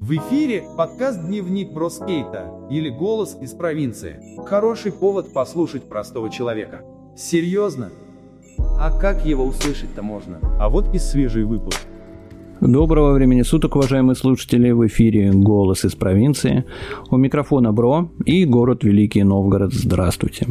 В эфире подкаст «Дневник Броскейта» или «Голос из провинции». Хороший повод послушать простого человека. Серьезно? А как его услышать-то можно? А вот и свежий выпуск. Доброго времени суток, уважаемые слушатели, в эфире «Голос из провинции». У микрофона Бро и город Великий Новгород. Здравствуйте.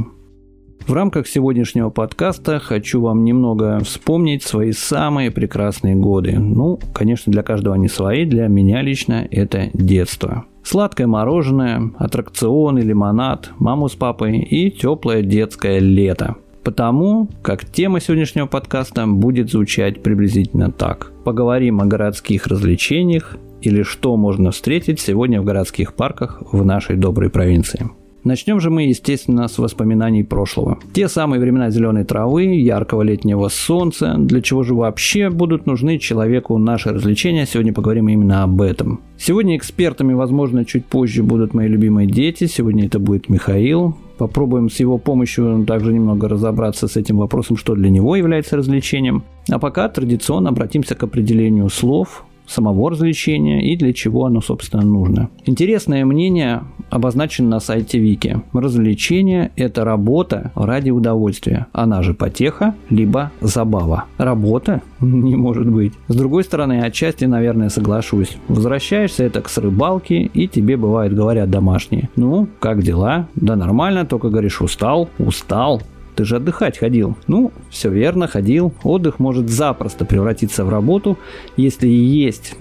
В рамках сегодняшнего подкаста хочу вам немного вспомнить свои самые прекрасные годы. Ну, конечно, для каждого они свои, для меня лично это детство. Сладкое мороженое, аттракционы, лимонад, маму с папой и теплое детское лето. Потому как тема сегодняшнего подкаста будет звучать приблизительно так. Поговорим о городских развлечениях или что можно встретить сегодня в городских парках в нашей доброй провинции. Начнем же мы, естественно, с воспоминаний прошлого. Те самые времена зеленой травы, яркого летнего солнца, для чего же вообще будут нужны человеку наши развлечения, сегодня поговорим именно об этом. Сегодня экспертами, возможно, чуть позже будут мои любимые дети, сегодня это будет Михаил, Попробуем с его помощью также немного разобраться с этим вопросом, что для него является развлечением. А пока традиционно обратимся к определению слов, самого развлечения и для чего оно, собственно, нужно. Интересное мнение обозначено на сайте Вики. Развлечение – это работа ради удовольствия. Она же потеха, либо забава. Работа? Не может быть. С другой стороны, отчасти, наверное, соглашусь. Возвращаешься это к с рыбалки, и тебе бывает говорят домашние. Ну, как дела? Да нормально, только говоришь, устал, устал. Ты же отдыхать ходил. Ну, все верно, ходил. Отдых может запросто превратиться в работу, если есть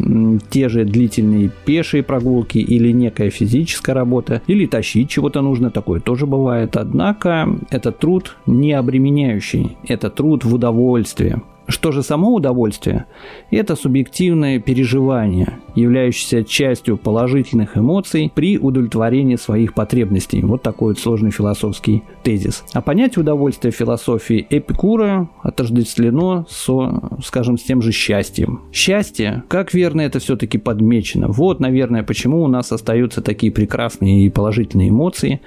те же длительные пешие прогулки или некая физическая работа, или тащить чего-то нужно, такое тоже бывает. Однако это труд не обременяющий, это труд в удовольствие. Что же само удовольствие? Это субъективное переживание, являющееся частью положительных эмоций при удовлетворении своих потребностей. Вот такой вот сложный философский тезис. А понятие удовольствия в философии Эпикура отождествлено со, скажем, с тем же счастьем. Счастье, как верно это все-таки подмечено. Вот, наверное, почему у нас остаются такие прекрасные и положительные эмоции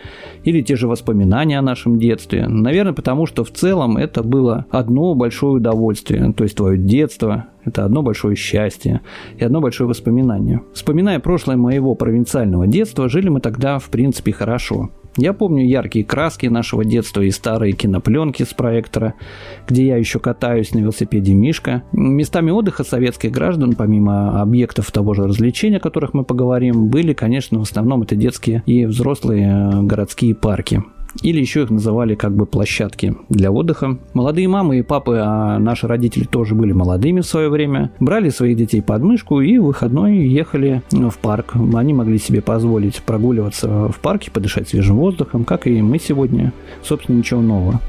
или те же воспоминания о нашем детстве. Наверное, потому что в целом это было одно большое удовольствие удовольствие, то есть твое детство, это одно большое счастье и одно большое воспоминание. Вспоминая прошлое моего провинциального детства, жили мы тогда в принципе хорошо. Я помню яркие краски нашего детства и старые кинопленки с проектора, где я еще катаюсь на велосипеде Мишка. Местами отдыха советских граждан, помимо объектов того же развлечения, о которых мы поговорим, были, конечно, в основном это детские и взрослые э, городские парки или еще их называли как бы площадки для отдыха. Молодые мамы и папы, а наши родители тоже были молодыми в свое время, брали своих детей под мышку и в выходной ехали в парк. Они могли себе позволить прогуливаться в парке, подышать свежим воздухом, как и мы сегодня. Собственно, ничего нового.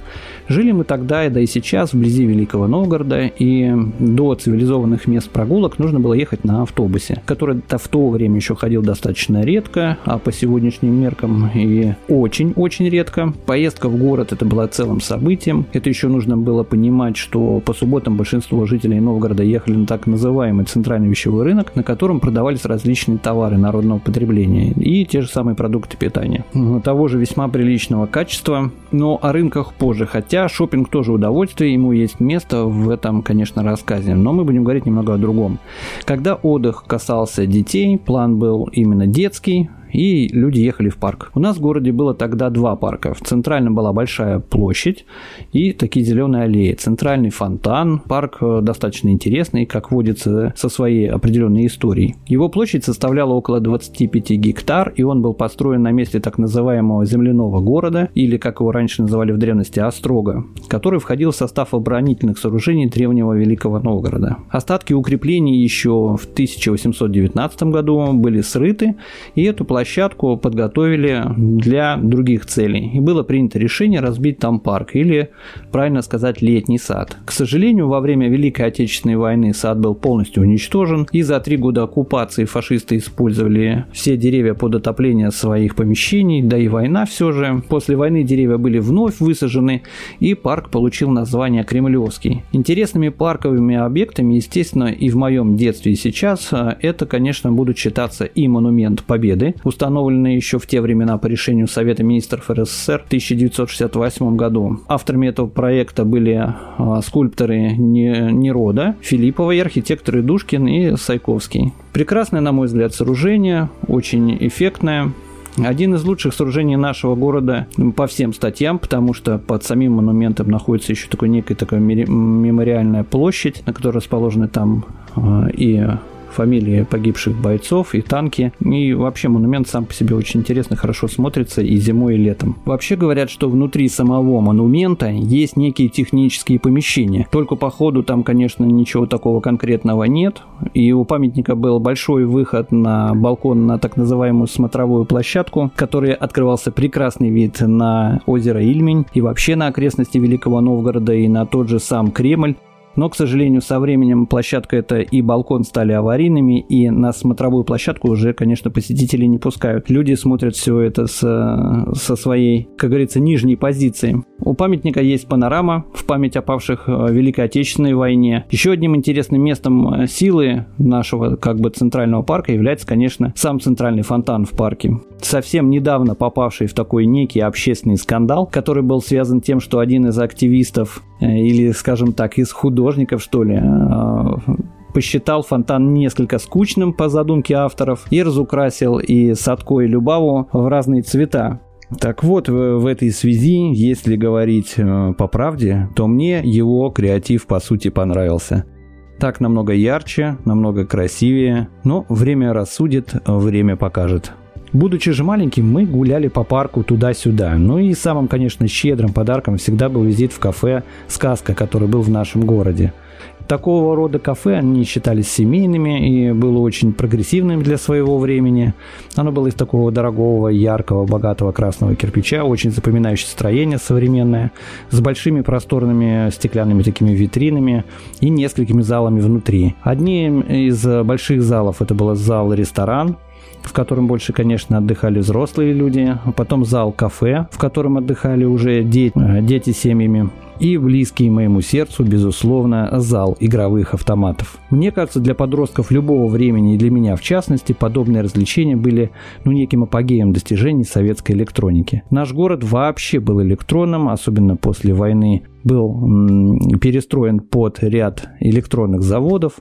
Жили мы тогда, да и сейчас, вблизи Великого Новгорода, и до цивилизованных мест прогулок нужно было ехать на автобусе, который в то время еще ходил достаточно редко, а по сегодняшним меркам и очень-очень редко. Поездка в город это была целым событием. Это еще нужно было понимать, что по субботам большинство жителей Новгорода ехали на так называемый центральный вещевой рынок, на котором продавались различные товары народного потребления и те же самые продукты питания. Того же весьма приличного качества, но о рынках позже, хотя Хотя шопинг тоже удовольствие, ему есть место в этом, конечно, рассказе. Но мы будем говорить немного о другом. Когда отдых касался детей, план был именно детский, и люди ехали в парк. У нас в городе было тогда два парка. В центральном была большая площадь и такие зеленые аллеи. Центральный фонтан, парк э, достаточно интересный, как водится, со своей определенной историей. Его площадь составляла около 25 гектар, и он был построен на месте так называемого земляного города, или, как его раньше называли в древности, Острога, который входил в состав оборонительных сооружений древнего Великого Новгорода. Остатки укреплений еще в 1819 году были срыты, и эту площадь площадку подготовили для других целей. И было принято решение разбить там парк, или, правильно сказать, летний сад. К сожалению, во время Великой Отечественной войны сад был полностью уничтожен, и за три года оккупации фашисты использовали все деревья под отопление своих помещений, да и война все же. После войны деревья были вновь высажены, и парк получил название Кремлевский. Интересными парковыми объектами, естественно, и в моем детстве, и сейчас, это, конечно, будут считаться и монумент Победы, установленные еще в те времена по решению Совета министров РСФСР в 1968 году. Авторами этого проекта были а, скульпторы Нерода, Филиппова и архитекторы Душкин и Сайковский. Прекрасное, на мой взгляд, сооружение, очень эффектное. Один из лучших сооружений нашего города по всем статьям, потому что под самим монументом находится еще такой некая такая мемориальная площадь, на которой расположены там а, и фамилии погибших бойцов и танки. И вообще монумент сам по себе очень интересно, хорошо смотрится и зимой, и летом. Вообще говорят, что внутри самого монумента есть некие технические помещения. Только по ходу там, конечно, ничего такого конкретного нет. И у памятника был большой выход на балкон на так называемую смотровую площадку, который открывался прекрасный вид на озеро Ильмень и вообще на окрестности Великого Новгорода и на тот же сам Кремль. Но, к сожалению, со временем площадка эта и балкон стали аварийными, и на смотровую площадку уже, конечно, посетители не пускают. Люди смотрят все это с, со своей, как говорится, нижней позиции. У памятника есть панорама в память о павших в Великой Отечественной войне. Еще одним интересным местом э, силы нашего как бы центрального парка является, конечно, сам центральный фонтан в парке. Совсем недавно попавший в такой некий общественный скандал, который был связан тем, что один из активистов э, или, скажем так, из художников художников, что ли, а, посчитал фонтан несколько скучным по задумке авторов и разукрасил и Садко, и Любаву в разные цвета. Так вот, в, этой связи, если говорить э, по правде, то мне его креатив по сути понравился. Так намного ярче, намного красивее, но время рассудит, время покажет. Будучи же маленьким, мы гуляли по парку туда-сюда. Ну и самым, конечно, щедрым подарком всегда был визит в кафе «Сказка», который был в нашем городе. Такого рода кафе они считались семейными и было очень прогрессивным для своего времени. Оно было из такого дорогого, яркого, богатого красного кирпича, очень запоминающее строение современное, с большими просторными стеклянными такими витринами и несколькими залами внутри. Одним из больших залов это был зал-ресторан, в котором больше, конечно, отдыхали взрослые люди, потом зал-кафе, в котором отдыхали уже дети, э, дети с семьями, и близкий моему сердцу, безусловно, зал игровых автоматов. Мне кажется, для подростков любого времени и для меня в частности, подобные развлечения были ну, неким апогеем достижений советской электроники. Наш город вообще был электронным, особенно после войны был перестроен под ряд электронных заводов,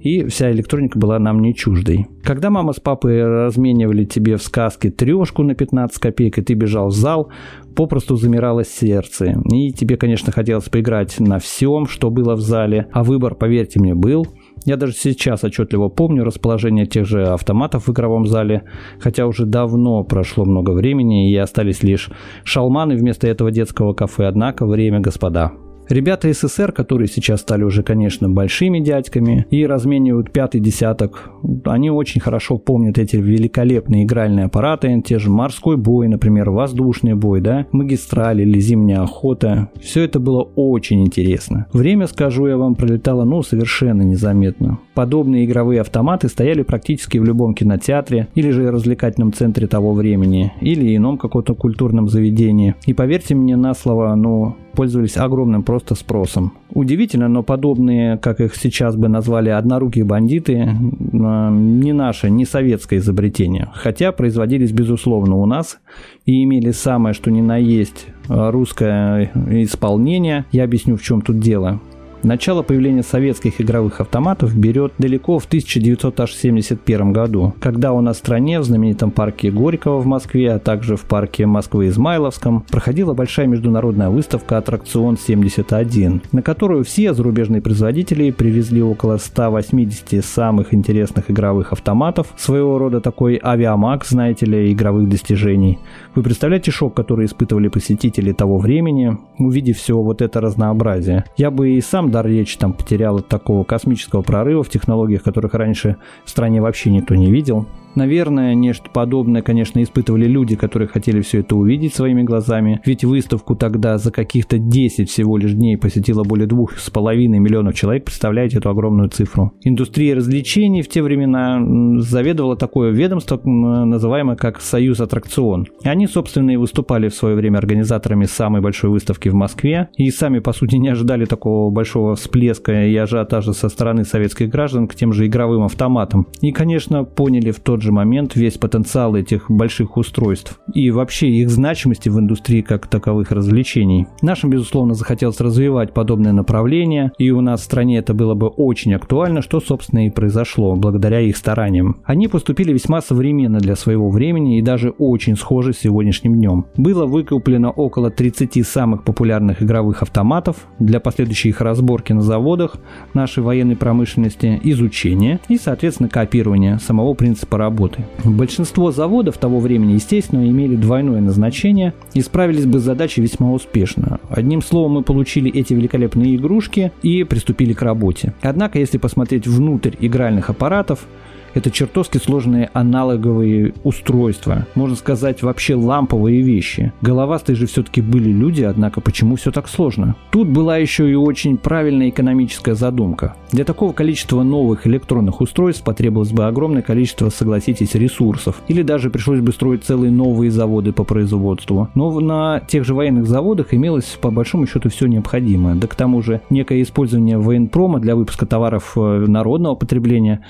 и вся электроника была нам не чуждой. Когда мама с папой разменивали тебе в сказке трешку на 15 копеек, и ты бежал в зал, попросту замирало сердце. И тебе, конечно, хотелось поиграть на всем, что было в зале, а выбор, поверьте мне, был. Я даже сейчас отчетливо помню расположение тех же автоматов в игровом зале, хотя уже давно прошло много времени и остались лишь шалманы вместо этого детского кафе, однако время, господа. Ребята СССР, которые сейчас стали уже, конечно, большими дядьками и разменивают пятый десяток, они очень хорошо помнят эти великолепные игральные аппараты, те же морской бой, например, воздушный бой, да, магистраль или зимняя охота. Все это было очень интересно. Время, скажу я вам, пролетало, ну, совершенно незаметно. Подобные игровые автоматы стояли практически в любом кинотеатре или же развлекательном центре того времени, или ином каком-то культурном заведении. И поверьте мне на слово, ну, пользовались огромным просто спросом. Удивительно, но подобные, как их сейчас бы назвали, однорукие бандиты, не наше, не советское изобретение. Хотя производились, безусловно, у нас и имели самое, что ни на есть, русское исполнение. Я объясню, в чем тут дело. Начало появления советских игровых автоматов берет далеко в 1971 году, когда у нас в стране в знаменитом парке Горького в Москве, а также в парке Москвы Измайловском проходила большая международная выставка «Аттракцион 71», на которую все зарубежные производители привезли около 180 самых интересных игровых автоматов, своего рода такой авиамаг, знаете ли, игровых достижений. Вы представляете шок, который испытывали посетители того времени, увидев все вот это разнообразие? Я бы и сам дар речи там потерял от такого космического прорыва в технологиях, которых раньше в стране вообще никто не видел. Наверное, нечто подобное, конечно, испытывали люди, которые хотели все это увидеть своими глазами, ведь выставку тогда за каких-то 10 всего лишь дней посетило более двух с половиной миллионов человек, представляете эту огромную цифру. Индустрия развлечений в те времена заведовала такое ведомство, называемое как «Союз аттракцион». Они, собственно, и выступали в свое время организаторами самой большой выставки в Москве, и сами, по сути, не ожидали такого большого всплеска и ажиотажа со стороны советских граждан к тем же игровым автоматам. И, конечно, поняли в тот же момент весь потенциал этих больших устройств и вообще их значимости в индустрии как таковых развлечений. Нашим, безусловно, захотелось развивать подобное направление, и у нас в стране это было бы очень актуально, что, собственно, и произошло благодаря их стараниям. Они поступили весьма современно для своего времени и даже очень схожи с сегодняшним днем. Было выкуплено около 30 самых популярных игровых автоматов для последующей их разборки на заводах нашей военной промышленности, изучения и, соответственно, копирования самого принципа работы. Большинство заводов того времени, естественно, имели двойное назначение и справились бы с задачей весьма успешно. Одним словом, мы получили эти великолепные игрушки и приступили к работе. Однако, если посмотреть внутрь игральных аппаратов, это чертовски сложные аналоговые устройства. Можно сказать, вообще ламповые вещи. Головастые же все-таки были люди, однако почему все так сложно? Тут была еще и очень правильная экономическая задумка. Для такого количества новых электронных устройств потребовалось бы огромное количество, согласитесь, ресурсов. Или даже пришлось бы строить целые новые заводы по производству. Но на тех же военных заводах имелось по большому счету все необходимое. Да к тому же некое использование военпрома для выпуска товаров э, народного потребления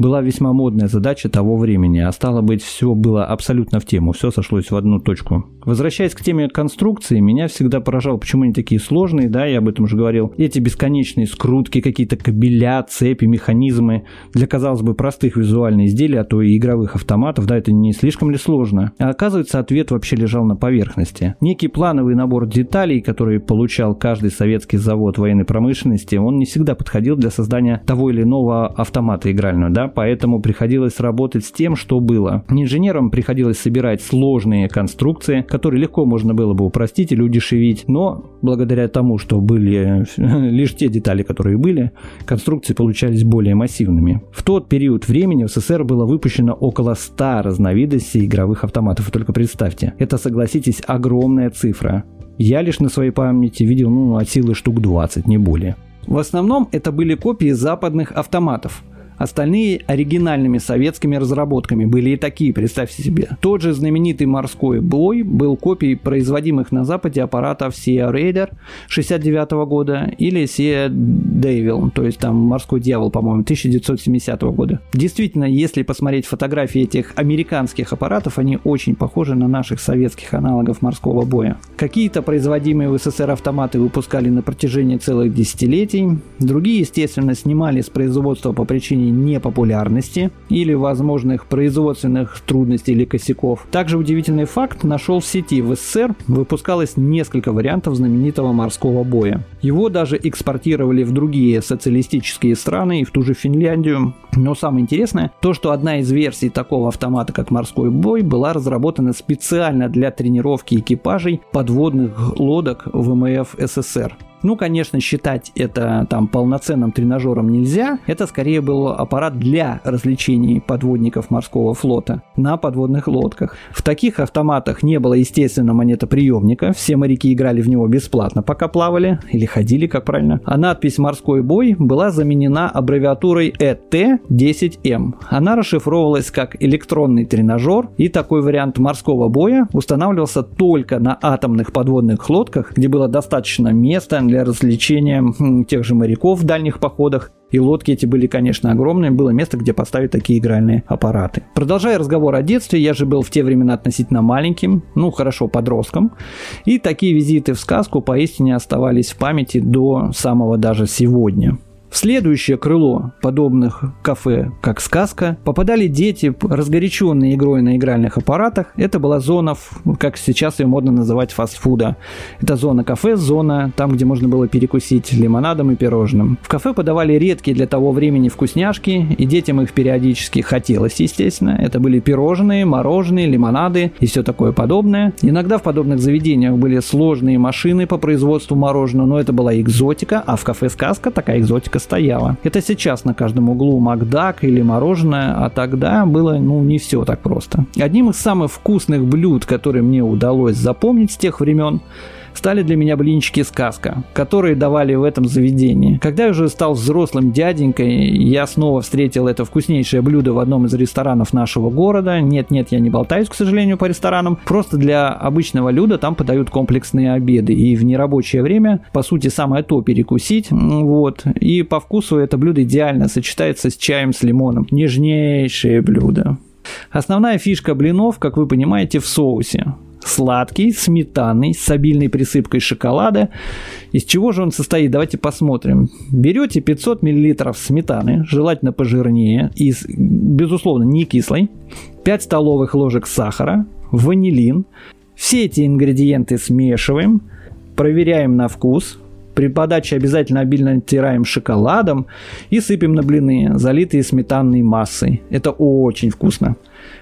была весьма модная задача того времени, а стало быть, все было абсолютно в тему, все сошлось в одну точку. Возвращаясь к теме конструкции, меня всегда поражало, почему они такие сложные, да, я об этом уже говорил. Эти бесконечные скрутки, какие-то кабеля, цепи, механизмы. Для, казалось бы, простых визуальных изделий, а то и игровых автоматов, да, это не слишком ли сложно? А оказывается, ответ вообще лежал на поверхности. Некий плановый набор деталей, который получал каждый советский завод военной промышленности, он не всегда подходил для создания того или иного автомата игрального, да, поэтому приходилось работать с тем, что было. Инженерам приходилось собирать сложные конструкции, которые легко можно было бы упростить или удешевить, но благодаря тому, что были лишь те детали, которые были, конструкции получались более массивными. В тот период времени в СССР было выпущено около 100 разновидностей игровых автоматов. Только представьте, это, согласитесь, огромная цифра. Я лишь на своей памяти видел ну, от силы штук 20, не более. В основном это были копии западных автоматов, Остальные оригинальными советскими разработками были и такие, представьте себе. Тот же знаменитый морской бой был копией производимых на Западе аппаратов Sea Raider 69 года или Sea Devil, то есть там морской дьявол, по-моему, 1970 года. Действительно, если посмотреть фотографии этих американских аппаратов, они очень похожи на наших советских аналогов морского боя. Какие-то производимые в СССР автоматы выпускали на протяжении целых десятилетий, другие, естественно, снимали с производства по причине непопулярности или возможных производственных трудностей или косяков. Также удивительный факт нашел в сети. В СССР выпускалось несколько вариантов знаменитого морского боя. Его даже экспортировали в другие социалистические страны и в ту же Финляндию. Но самое интересное, то, что одна из версий такого автомата, как морской бой, была разработана специально для тренировки экипажей подводных лодок ВМФ СССР. Ну, конечно, считать это там полноценным тренажером нельзя. Это скорее был аппарат для развлечений подводников морского флота на подводных лодках. В таких автоматах не было, естественно, монетоприемника. Все моряки играли в него бесплатно, пока плавали или ходили, как правильно. А надпись «Морской бой» была заменена аббревиатурой ET-10M. Она расшифровывалась как электронный тренажер, и такой вариант морского боя устанавливался только на атомных подводных лодках, где было достаточно места для развлечения тех же моряков в дальних походах. И лодки эти были, конечно, огромные, было место, где поставить такие игральные аппараты. Продолжая разговор о детстве, я же был в те времена относительно маленьким, ну хорошо, подростком. И такие визиты в сказку поистине оставались в памяти до самого даже сегодня. В следующее крыло подобных кафе, как сказка, попадали дети, разгоряченные игрой на игральных аппаратах. Это была зона, как сейчас ее модно называть, фастфуда. Это зона кафе, зона там, где можно было перекусить лимонадом и пирожным. В кафе подавали редкие для того времени вкусняшки, и детям их периодически хотелось, естественно. Это были пирожные, мороженые, лимонады и все такое подобное. Иногда в подобных заведениях были сложные машины по производству мороженого, но это была экзотика, а в кафе «Сказка» такая экзотика стояла. Это сейчас на каждом углу Макдак или мороженое, а тогда было ну не все так просто. Одним из самых вкусных блюд, которые мне удалось запомнить с тех времен, стали для меня блинчики сказка, которые давали в этом заведении. Когда я уже стал взрослым дяденькой, я снова встретил это вкуснейшее блюдо в одном из ресторанов нашего города. Нет-нет, я не болтаюсь, к сожалению, по ресторанам. Просто для обычного люда там подают комплексные обеды. И в нерабочее время, по сути, самое то перекусить. Вот. И по вкусу это блюдо идеально сочетается с чаем с лимоном. Нежнейшее блюдо. Основная фишка блинов, как вы понимаете, в соусе. Сладкий, сметанный, с обильной присыпкой шоколада. Из чего же он состоит? Давайте посмотрим. Берете 500 мл сметаны, желательно пожирнее, и, безусловно, не кислой, 5 столовых ложек сахара, ванилин. Все эти ингредиенты смешиваем, проверяем на вкус, при подаче обязательно обильно натираем шоколадом и сыпем на блины, залитые сметанной массой. Это очень вкусно.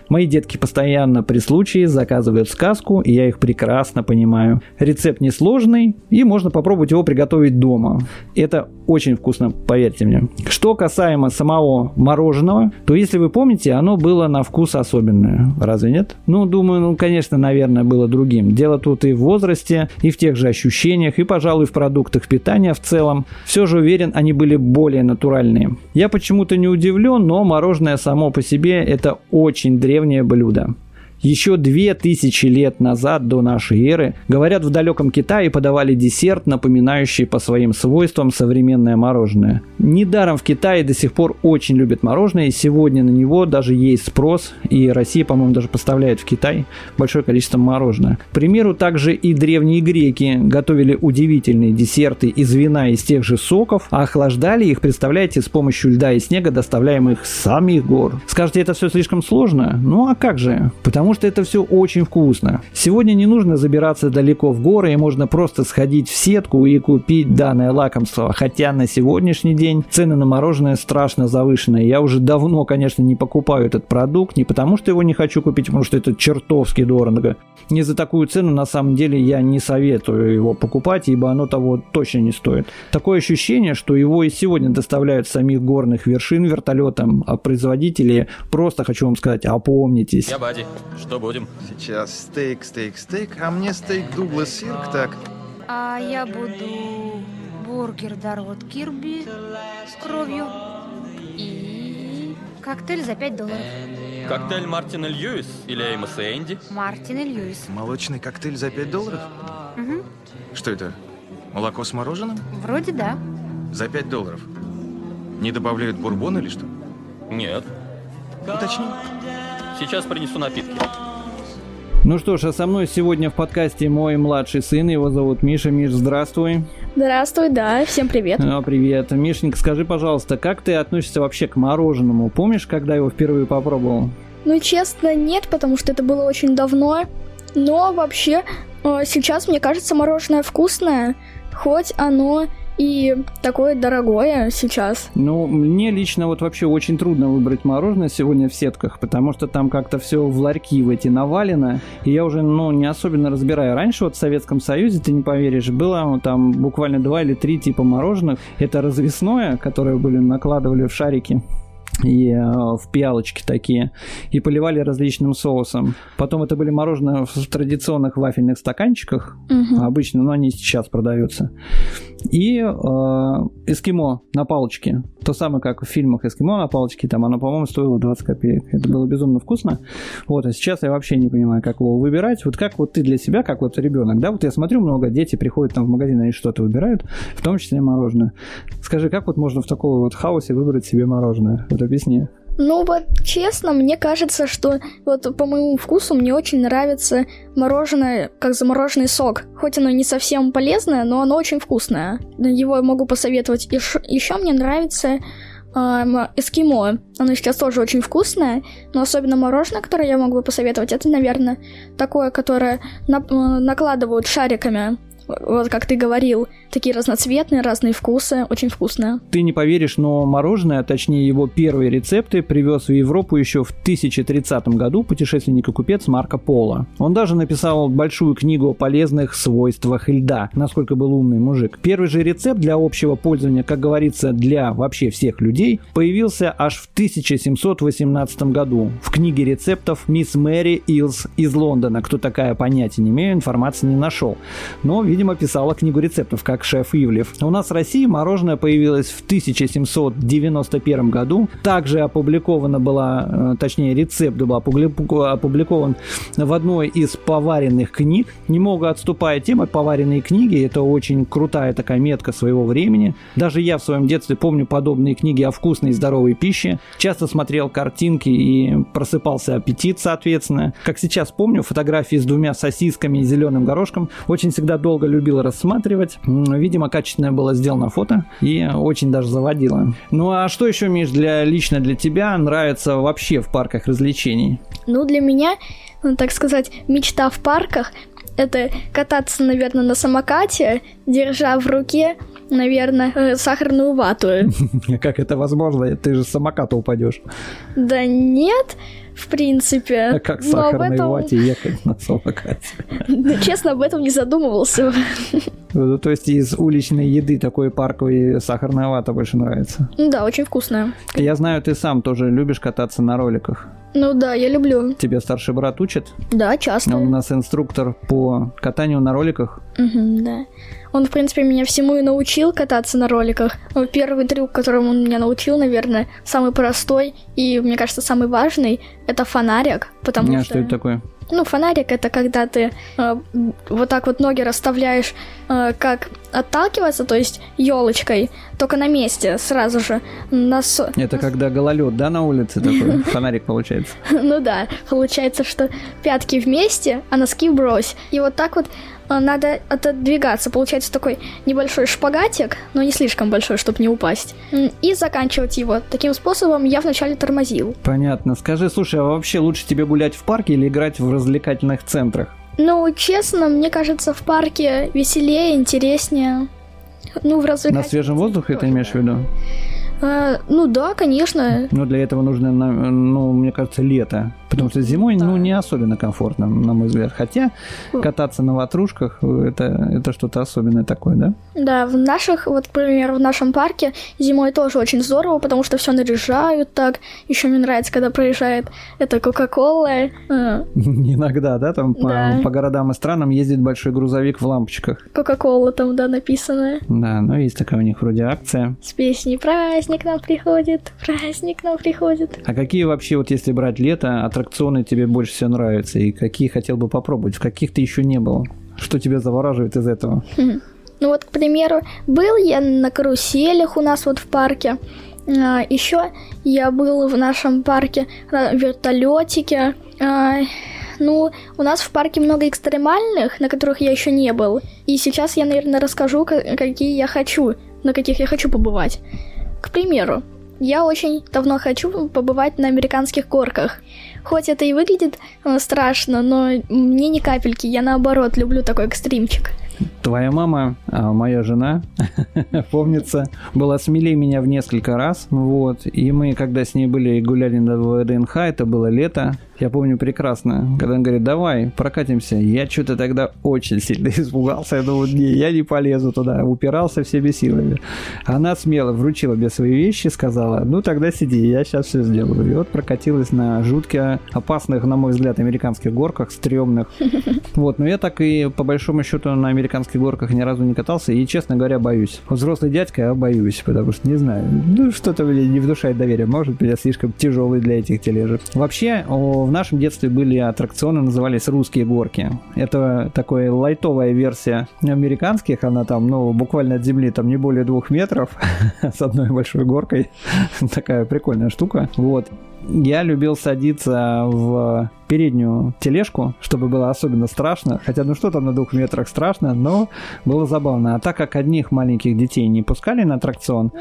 Мои детки постоянно при случае заказывают сказку, и я их прекрасно понимаю. Рецепт несложный, и можно попробовать его приготовить дома. Это очень вкусно, поверьте мне. Что касаемо самого мороженого, то если вы помните, оно было на вкус особенное. Разве нет? Ну, думаю, ну, конечно, наверное, было другим. Дело тут и в возрасте, и в тех же ощущениях, и, пожалуй, в продуктах питания в целом. Все же уверен, они были более натуральные. Я почему-то не удивлен, но мороженое само по себе это очень древнее блюдо. Еще две тысячи лет назад до нашей эры, говорят, в далеком Китае подавали десерт, напоминающий по своим свойствам современное мороженое. Недаром в Китае до сих пор очень любят мороженое, и сегодня на него даже есть спрос, и Россия, по-моему, даже поставляет в Китай большое количество мороженого. К примеру, также и древние греки готовили удивительные десерты из вина из тех же соков, а охлаждали их, представляете, с помощью льда и снега, доставляемых с самих гор. Скажете, это все слишком сложно? Ну а как же? Потому потому что это все очень вкусно. Сегодня не нужно забираться далеко в горы, и можно просто сходить в сетку и купить данное лакомство. Хотя на сегодняшний день цены на мороженое страшно завышенные. Я уже давно, конечно, не покупаю этот продукт, не потому что его не хочу купить, потому что это чертовски дорого. Не за такую цену, на самом деле, я не советую его покупать, ибо оно того точно не стоит. Такое ощущение, что его и сегодня доставляют с самих горных вершин вертолетом, а производители, просто хочу вам сказать, опомнитесь. Я Бади. Что будем? Сейчас стейк, стейк, стейк, а мне стейк Дуглас Сирк, так. А я буду бургер Дарвуд Кирби с кровью и коктейль за 5 долларов. Коктейль Мартина Льюис или Эймоса Энди? Мартин и Льюис. Молочный коктейль за 5 долларов? Угу. Что это? Молоко с мороженым? Вроде да. За 5 долларов. Не добавляют бурбон или что? Нет. Уточни. Сейчас принесу напитки. Ну что ж, а со мной сегодня в подкасте мой младший сын, его зовут Миша. Миш, здравствуй. Здравствуй, да, всем привет. А, привет. Мишенька, скажи, пожалуйста, как ты относишься вообще к мороженому? Помнишь, когда его впервые попробовал? Ну, честно, нет, потому что это было очень давно. Но вообще, э, сейчас мне кажется мороженое вкусное, хоть оно и такое дорогое сейчас. Ну, мне лично вот вообще очень трудно выбрать мороженое сегодня в сетках, потому что там как-то все в ларьки в эти навалено, и я уже, ну, не особенно разбираю. Раньше вот в Советском Союзе, ты не поверишь, было там буквально два или три типа мороженых. Это развесное, которое были накладывали в шарики и э, в пиалочки такие, и поливали различным соусом. Потом это были мороженое в традиционных вафельных стаканчиках, угу. обычно, но они сейчас продаются. И э, эскимо на палочке. То самое, как в фильмах эскимо на палочке, там оно, по-моему, стоило 20 копеек. Это было безумно вкусно. Вот, а сейчас я вообще не понимаю, как его выбирать. Вот как вот ты для себя, как вот ребенок, да, вот я смотрю, много дети приходят там в магазин, они что-то выбирают, в том числе мороженое. Скажи, как вот можно в таком вот хаосе выбрать себе мороженое? Вот объясни. Ну вот честно, мне кажется, что вот по моему вкусу мне очень нравится мороженое, как замороженный сок. Хоть оно не совсем полезное, но оно очень вкусное. Его я могу посоветовать. Еще мне нравится эскимо. Оно сейчас тоже очень вкусное, но особенно мороженое, которое я могу посоветовать, это, наверное, такое, которое на накладывают шариками вот как ты говорил, такие разноцветные, разные вкусы, очень вкусное. Ты не поверишь, но мороженое, а точнее его первые рецепты, привез в Европу еще в 1030 году путешественник и купец Марко Поло. Он даже написал большую книгу о полезных свойствах льда, насколько был умный мужик. Первый же рецепт для общего пользования, как говорится, для вообще всех людей, появился аж в 1718 году в книге рецептов мисс Мэри Илс из Лондона. Кто такая, понятия не имею, информации не нашел. Но, видимо, видимо, писала книгу рецептов, как шеф Ивлев. У нас в России мороженое появилось в 1791 году. Также опубликована была, э, точнее, рецепт был опубликован в одной из поваренных книг. Немного отступая тема поваренные книги, это очень крутая такая метка своего времени. Даже я в своем детстве помню подобные книги о вкусной и здоровой пище. Часто смотрел картинки и просыпался аппетит, соответственно. Как сейчас помню, фотографии с двумя сосисками и зеленым горошком. Очень всегда долго любил рассматривать. Видимо, качественное было сделано фото и очень даже заводило. Ну а что еще, Миш, для, лично для тебя нравится вообще в парках развлечений? Ну, для меня, ну, так сказать, мечта в парках это кататься, наверное, на самокате, держа в руке, наверное, э, сахарную вату. Как это возможно? Ты же с самоката упадешь. Да нет, в принципе. А как сахарной этом... вате ехать на самокате? Ну, честно, об этом не задумывался. Ну, то есть из уличной еды такой парковой сахарная вата больше нравится? Да, очень вкусная. Я знаю, ты сам тоже любишь кататься на роликах. Ну да, я люблю. Тебя старший брат учит? Да, часто. Он у нас инструктор по катанию на роликах. Угу, да. Он, в принципе, меня всему и научил кататься на роликах. Первый трюк, которому он меня научил, наверное, самый простой и, мне кажется, самый важный, это фонарик, потому а что... что это такое? Ну, фонарик это когда ты э, вот так вот ноги расставляешь, э, как отталкиваться, то есть елочкой, только на месте сразу же. На со... Это когда гололед, да, на улице такой фонарик получается? Ну да, получается, что пятки вместе, а носки брось. И вот так вот надо отодвигаться. Получается такой небольшой шпагатик, но не слишком большой, чтобы не упасть. И заканчивать его. Таким способом я вначале тормозил. Понятно. Скажи, слушай, а вообще лучше тебе гулять в парке или играть в развлекательных центрах? Ну, честно, мне кажется, в парке веселее, интереснее. Ну, в развлекательных На свежем воздухе ты имеешь в виду? А, ну да, конечно. Но для этого нужно, ну, мне кажется, лето. Потому что зимой, да. ну, не особенно комфортно, на мой взгляд. Хотя кататься на ватрушках это, это что-то особенное такое, да? Да, в наших, вот, например, в нашем парке зимой тоже очень здорово, потому что все наряжают так. Еще мне нравится, когда проезжает это Кока-Кола. А. Иногда, да, там да. По, по городам и странам ездит большой грузовик в лампочках. Кока-Кола там, да, написано. Да, ну есть такая у них вроде акция. С песней «Праздник нам приходит, праздник нам приходит». А какие вообще, вот если брать лето, аттракционы тебе больше всего нравятся и какие хотел бы попробовать, в каких ты еще не был? Что тебя завораживает из этого? Хм. Ну вот, к примеру, был я на каруселях у нас вот в парке. А, еще я был в нашем парке на вертолетике. А, ну, у нас в парке много экстремальных, на которых я еще не был. И сейчас я, наверное, расскажу, какие я хочу, на каких я хочу побывать. К примеру, я очень давно хочу побывать на американских горках. Хоть это и выглядит э, страшно, но мне ни капельки, я наоборот люблю такой экстримчик. Твоя мама, а моя жена, помнится, была смелее меня в несколько раз. Вот. И мы, когда с ней были и гуляли на ВДНХ, это было лето, я помню прекрасно, когда он говорит, давай, прокатимся. Я что-то тогда очень сильно испугался. Я думал, не, я не полезу туда. Упирался всеми силами. Она смело вручила мне свои вещи, сказала, ну тогда сиди, я сейчас все сделаю. И вот прокатилась на жутко опасных, на мой взгляд, американских горках, стрёмных. Вот, но я так и по большому счету на американских горках ни разу не катался. И, честно говоря, боюсь. Взрослый дядька, я боюсь, потому что, не знаю, ну что-то не внушает доверия. Может быть, я слишком тяжелый для этих тележек. Вообще, о в нашем детстве были аттракционы, назывались «Русские горки». Это такая лайтовая версия американских, она там, ну, буквально от земли, там не более двух метров, с одной большой горкой. Такая прикольная штука. Вот. Я любил садиться в переднюю тележку, чтобы было особенно страшно. Хотя, ну что там на двух метрах страшно, но было забавно. А так как одних маленьких детей не пускали на аттракцион,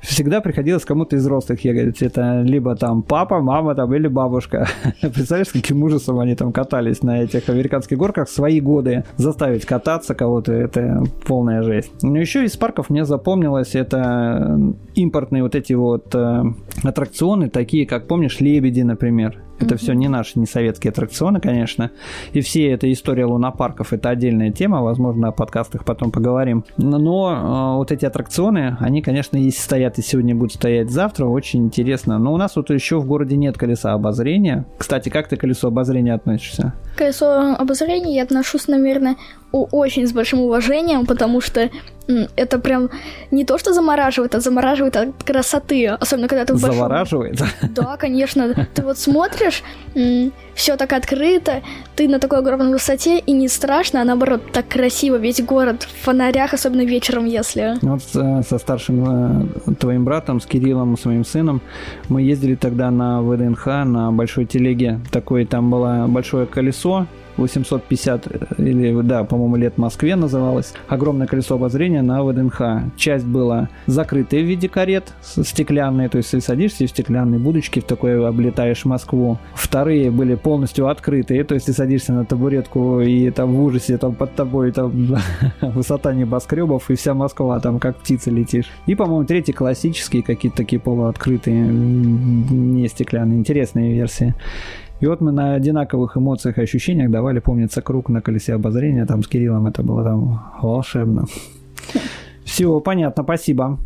всегда приходилось кому-то из взрослых ехать. Это либо там папа, мама там или бабушка. Представляешь, каким ужасом они там катались на этих американских горках свои годы. Заставить кататься кого-то, это полная жесть. Но еще из парков мне запомнилось, это импортные вот эти вот э, аттракционы, такие как, помнишь, лебеди, например. Это mm-hmm. все не наши, не советские аттракционы, конечно. И все эта история лунопарков это отдельная тема, возможно, о подкастах потом поговорим. Но э, вот эти аттракционы, они, конечно, если стоят и сегодня будут стоять завтра, очень интересно. Но у нас вот еще в городе нет колеса обозрения. Кстати, как ты к колесу обозрения относишься? колесо обозрения я отношусь, наверное, очень с большим уважением, потому что это прям не то, что замораживает, а замораживает от красоты. Особенно, когда ты в большом... Завораживает? Да, конечно. Ты вот смотришь, все так открыто, ты на такой огромной высоте, и не страшно, а наоборот, так красиво, весь город в фонарях, особенно вечером, если... Вот э, со старшим э, твоим братом, с Кириллом, с моим сыном, мы ездили тогда на ВДНХ, на большой телеге. Такое там было большое колесо, 850 или, да, по-моему, лет Москве называлось. Огромное колесо обозрения на ВДНХ. Часть была закрытая в виде карет стеклянные, то есть ты садишься в стеклянные будочки, в такой облетаешь Москву. Вторые были полностью открытые, то есть ты садишься на табуретку и там в ужасе там под тобой там высота небоскребов и вся Москва там как птица летишь. И, по-моему, третьи классические какие-то такие полуоткрытые, не стеклянные, интересные версии. И вот мы на одинаковых эмоциях и ощущениях давали, помнится, круг на колесе обозрения, там с Кириллом это было там волшебно. Все, понятно, спасибо.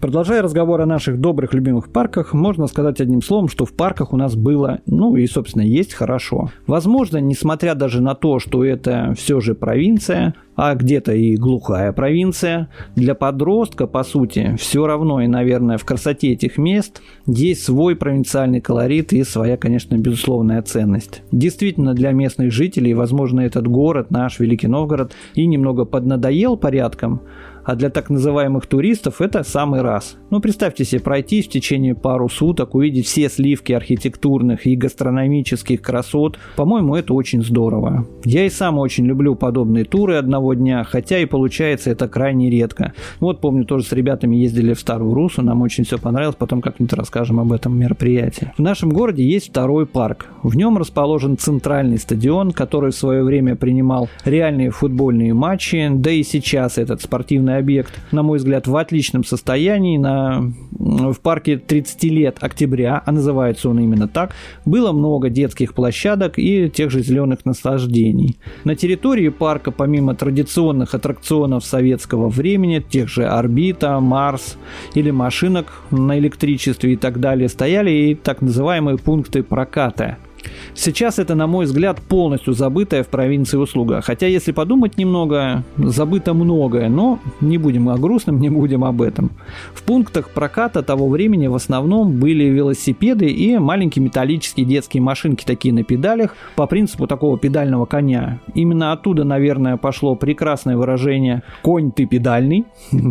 Продолжая разговор о наших добрых любимых парках, можно сказать одним словом, что в парках у нас было, ну и, собственно, есть хорошо. Возможно, несмотря даже на то, что это все же провинция, а где-то и глухая провинция, для подростка, по сути, все равно и, наверное, в красоте этих мест есть свой провинциальный колорит и своя, конечно, безусловная ценность. Действительно, для местных жителей, возможно, этот город, наш Великий Новгород, и немного поднадоел порядком, а для так называемых туристов это самый раз. Ну, представьте себе пройти в течение пару суток, увидеть все сливки архитектурных и гастрономических красот. По-моему, это очень здорово. Я и сам очень люблю подобные туры одного дня, хотя и получается это крайне редко. Вот помню, тоже с ребятами ездили в Старую Русу, нам очень все понравилось, потом как-нибудь расскажем об этом мероприятии. В нашем городе есть второй парк. В нем расположен центральный стадион, который в свое время принимал реальные футбольные матчи, да и сейчас этот спортивный культурный объект, на мой взгляд, в отличном состоянии. На, в парке 30 лет октября, а называется он именно так, было много детских площадок и тех же зеленых наслаждений. На территории парка, помимо традиционных аттракционов советского времени, тех же орбита, Марс или машинок на электричестве и так далее, стояли и так называемые пункты проката – Сейчас это, на мой взгляд, полностью забытая в провинции услуга. Хотя, если подумать немного, забыто многое, но не будем о грустном, не будем об этом. В пунктах проката того времени в основном были велосипеды и маленькие металлические детские машинки, такие на педалях, по принципу такого педального коня. Именно оттуда, наверное, пошло прекрасное выражение «конь ты педальный».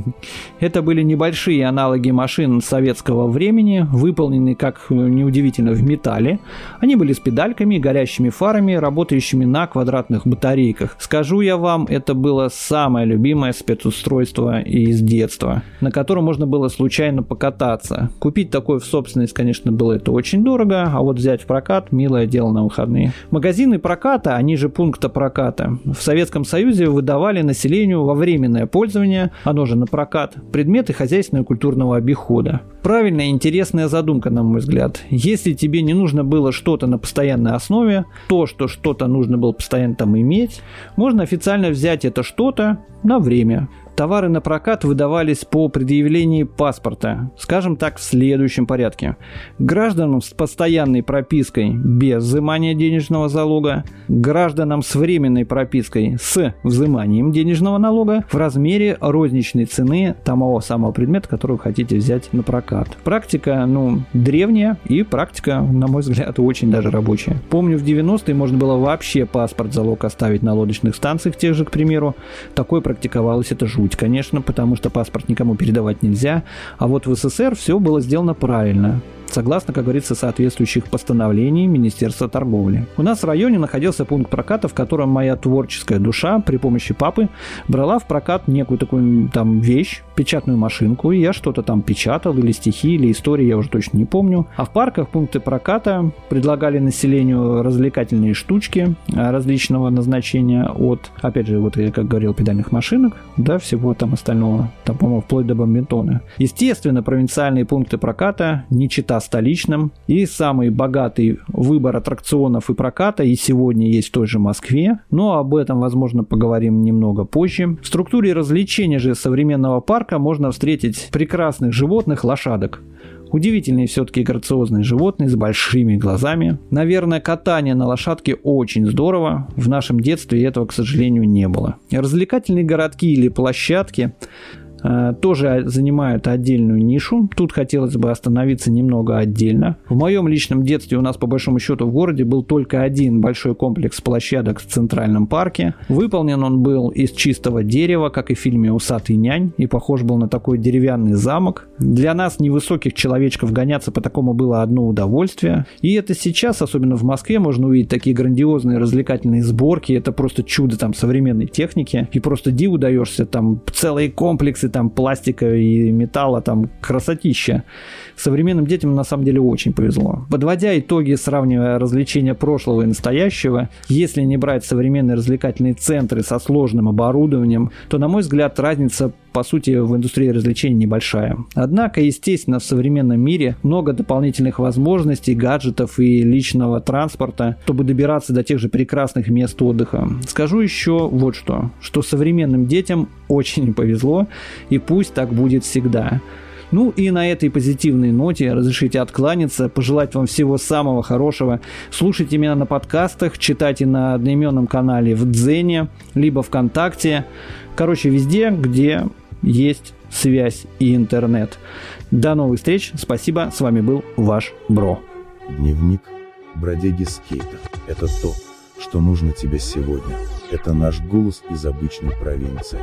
Это были небольшие аналоги машин советского времени, выполненные, как неудивительно, в металле. Они были с педальками, горящими фарами, работающими на квадратных батарейках. Скажу я вам, это было самое любимое спецустройство из детства, на котором можно было случайно покататься. Купить такое в собственность, конечно, было это очень дорого, а вот взять в прокат – милое дело на выходные. Магазины проката, они же пункта проката, в Советском Союзе выдавали населению во временное пользование, оно же на прокат, предметы хозяйственного и культурного обихода. Правильная интересная задумка, на мой взгляд. Если тебе не нужно было что-то на постоянной основе, то, что что-то нужно было постоянно там иметь, можно официально взять это что-то на время. Товары на прокат выдавались по предъявлении паспорта, скажем так, в следующем порядке. Гражданам с постоянной пропиской без взимания денежного залога, гражданам с временной пропиской с взиманием денежного налога в размере розничной цены того самого предмета, который вы хотите взять на прокат. Практика, ну, древняя и практика, на мой взгляд, очень даже рабочая. Помню, в 90-е можно было вообще паспорт залог оставить на лодочных станциях, тех же, к примеру. Такое практиковалось, это жуть жуть, конечно, потому что паспорт никому передавать нельзя. А вот в СССР все было сделано правильно согласно, как говорится, соответствующих постановлений Министерства торговли. У нас в районе находился пункт проката, в котором моя творческая душа при помощи папы брала в прокат некую такую там вещь, печатную машинку, и я что-то там печатал, или стихи, или истории, я уже точно не помню. А в парках пункты проката предлагали населению развлекательные штучки а, различного назначения от, опять же, вот я как говорил, педальных машинок, да, всего там остального, там, по-моему, вплоть до бомбинтона. Естественно, провинциальные пункты проката не чита столичным. И самый богатый выбор аттракционов и проката и сегодня есть в той же Москве. Но об этом, возможно, поговорим немного позже. В структуре развлечений же современного парка можно встретить прекрасных животных лошадок. Удивительные все-таки грациозные животные с большими глазами. Наверное, катание на лошадке очень здорово. В нашем детстве этого, к сожалению, не было. Развлекательные городки или площадки тоже занимают отдельную нишу. Тут хотелось бы остановиться немного отдельно. В моем личном детстве у нас по большому счету в городе был только один большой комплекс площадок в Центральном парке. Выполнен он был из чистого дерева, как и в фильме «Усатый нянь», и похож был на такой деревянный замок. Для нас, невысоких человечков, гоняться по такому было одно удовольствие. И это сейчас, особенно в Москве, можно увидеть такие грандиозные развлекательные сборки. Это просто чудо там современной техники. И просто диву даешься, там целые комплексы там пластика и металла, там красотища. Современным детям на самом деле очень повезло. Подводя итоги, сравнивая развлечения прошлого и настоящего, если не брать современные развлекательные центры со сложным оборудованием, то, на мой взгляд, разница по сути, в индустрии развлечений небольшая. Однако, естественно, в современном мире много дополнительных возможностей, гаджетов и личного транспорта, чтобы добираться до тех же прекрасных мест отдыха. Скажу еще вот что, что современным детям очень повезло, и пусть так будет всегда. Ну и на этой позитивной ноте разрешите откланяться, пожелать вам всего самого хорошего. Слушайте меня на подкастах, читайте на одноименном канале в Дзене, либо ВКонтакте. Короче, везде, где есть связь и интернет. До новых встреч. Спасибо. С вами был ваш Бро. Дневник бродяги скейта. Это то, что нужно тебе сегодня. Это наш голос из обычной провинции.